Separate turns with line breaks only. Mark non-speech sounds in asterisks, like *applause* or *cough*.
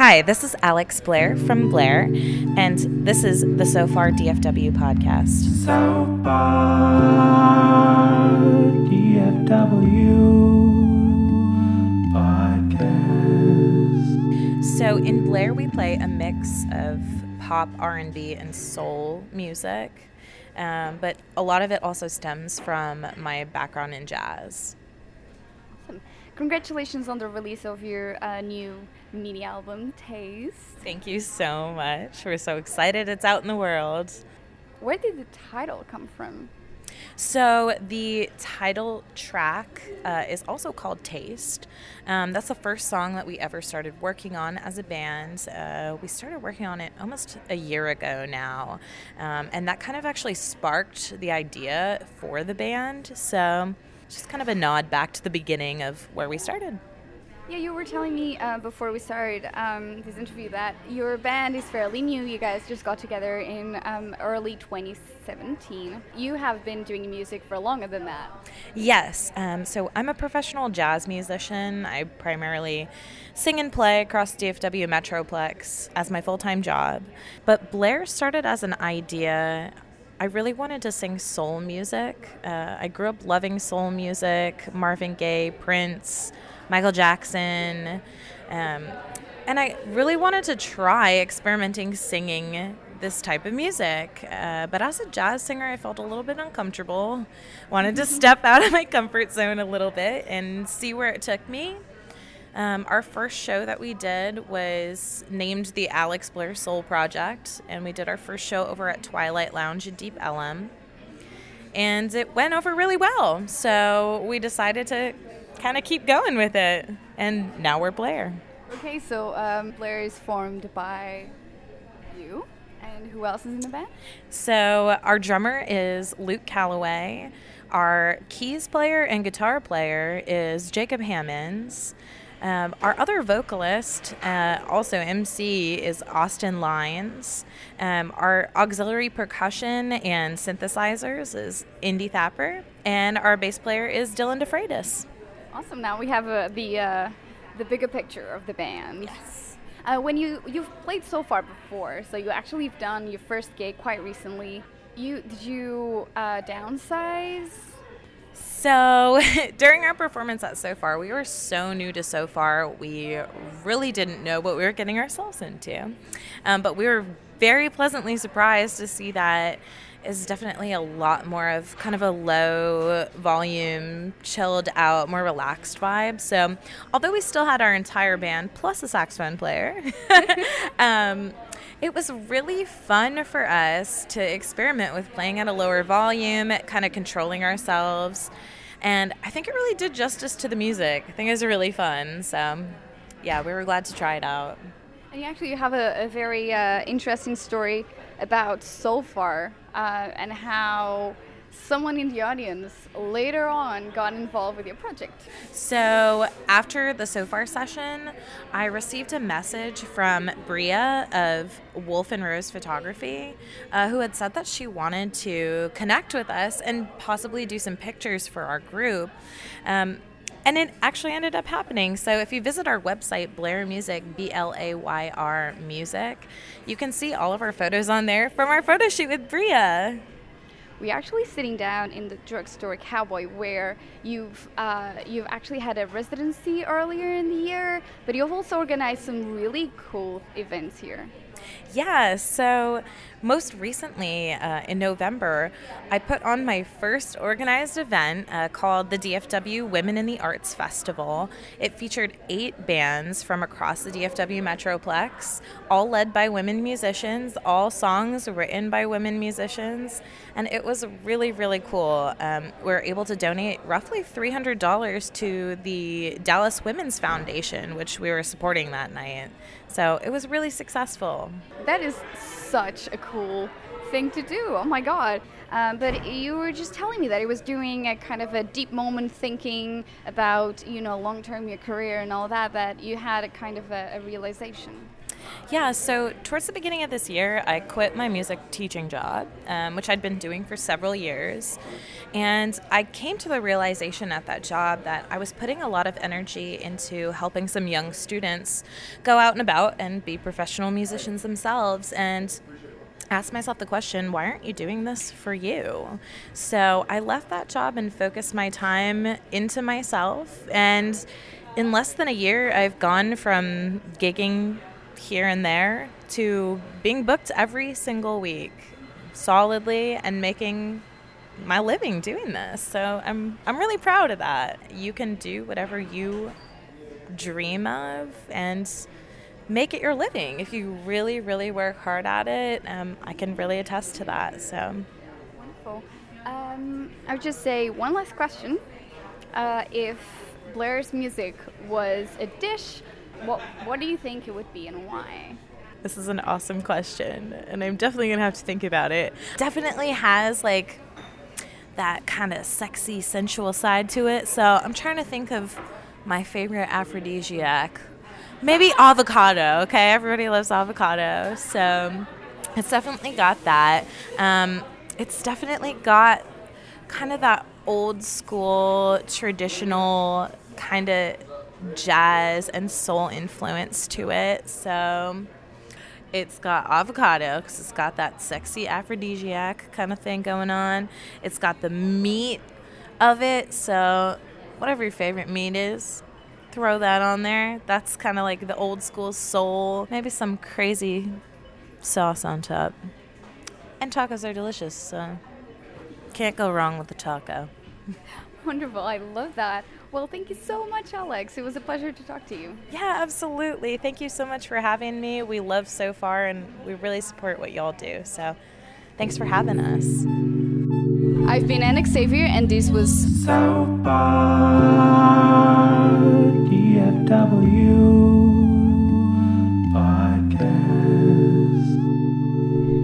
Hi, this is Alex Blair from Blayr, and this is the So Far DFW podcast.
So far, DFW podcast.
So in Blayr, we play a mix of pop, R&B, and soul music, um, but a lot of it also stems from my background in jazz.
Congratulations on the release of your uh, new mini album, Taste.
Thank you so much. We're so excited it's out in the world.
Where did the title come from?
So the title track uh, is also called Taste. Um, that's the first song that we ever started working on as a band. Uh, we started working on it almost a year ago now, um, and that kind of actually sparked the idea for the band. So just kind of a nod back to the beginning of where we started.
Yeah, you were telling me uh, before we started um, this interview that your band is fairly new. You guys just got together in um, early 2017. You have been doing music for longer than that.
Yes. Um, so I'm a professional jazz musician. I primarily sing and play across DFW Metroplex as my full time job. But Blayr started as an idea. I really wanted to sing soul music. Uh, I grew up loving soul music, Marvin Gaye, Prince. Michael Jackson. Um, and I really wanted to try experimenting singing this type of music. Uh, but as a jazz singer, I felt a little bit uncomfortable. Wanted to *laughs* step out of my comfort zone a little bit and see where it took me. Um, our first show that we did was named the Alex Blair Soul Project, and we did our first show over at Twilight Lounge in Deep Ellum. And it went over really well. So we decided to kind of keep going with it. And now we're Blayr.
Okay, so um, Blayr is formed by you. And who else is in the band?
So our drummer is Luke Calloway. Our keys player and guitar player is Jacob Hammonds. Um, our other vocalist, uh, also MC, is Austin Lyons. Um, our auxiliary percussion and synthesizers is Indy Thapper. And our bass player is Dylan DeFreitas.
Awesome. Now we have uh, the uh, the bigger picture of the band.
Yes.
Uh, when you you've played so far before, so you actually have done your first gig quite recently. You did you uh, downsize?
So *laughs* during our performance at So Far, we were so new to So Far, we really didn't know what we were getting ourselves into. Um, but we were very pleasantly surprised to see that is definitely a lot more of kind of a low volume, chilled out, more relaxed vibe. So, although we still had our entire band plus a saxophone player, *laughs* um, it was really fun for us to experiment with playing at a lower volume, kind of controlling ourselves. And I think it really did justice to the music. I think it was really fun. So, yeah, we were glad to try it out.
And you actually have a, a very uh, interesting story about so far uh, and how someone in the audience later on got involved with your project.
So, after the So Far session, I received a message from Bria of Wolf and Rose Photography, uh, who had said that she wanted to connect with us and possibly do some pictures for our group. Um, and it actually ended up happening. So if you visit our website, Blayr Music, B L A Y R Music, you can see all of our photos on there from our photo shoot with Bria.
We're actually sitting down in the drugstore Cowboy, where you've uh, you've actually had a residency earlier in the year, but you've also organized some really cool events here.
Yeah, so most recently uh, in November, I put on my first organized event uh, called the DFW Women in the Arts Festival. It featured eight bands from across the DFW Metroplex, all led by women musicians, all songs written by women musicians, and it was really, really cool. Um, we were able to donate roughly $300 to the Dallas Women's Foundation, which we were supporting that night. So it was really successful.
That is such a cool thing to do. Oh my god. Um, but you were just telling me that it was doing a kind of a deep moment thinking about, you know, long term your career and all that, that you had a kind of a, a realization.
Yeah, so towards the beginning of this year, I quit my music teaching job, um, which I'd been doing for several years. And I came to the realization at that job that I was putting a lot of energy into helping some young students go out and about and be professional musicians themselves. And asked myself the question why aren't you doing this for you? So I left that job and focused my time into myself. And in less than a year, I've gone from gigging here and there to being booked every single week solidly and making my living doing this. So I'm I'm really proud of that. You can do whatever you dream of and make it your living if you really really work hard at it. Um, I can really attest to that. So
wonderful. Um, I would just say one last question: uh, If Blayr's music was a dish what What do you think it would be and why?
This is an awesome question, and I'm definitely gonna have to think about it. Definitely has like that kind of sexy, sensual side to it. So I'm trying to think of my favorite aphrodisiac. Maybe avocado. Okay, everybody loves avocado, so it's definitely got that. Um, it's definitely got kind of that old school, traditional kind of jazz and soul influence to it. So it's got avocado because it's got that sexy aphrodisiac kind of thing going on. It's got the meat of it. So whatever your favorite meat is, throw that on there. That's kind of like the old school soul. Maybe some crazy sauce on top. And tacos are delicious, so can't go wrong with the taco. *laughs*
Wonderful. I love that. Well, thank you so much, Alex. It was a pleasure to talk to you.
Yeah, absolutely. Thank you so much for having me. We love so far and we really support what y'all do. So thanks for having us.
I've been Anna Xavier, and this was
South by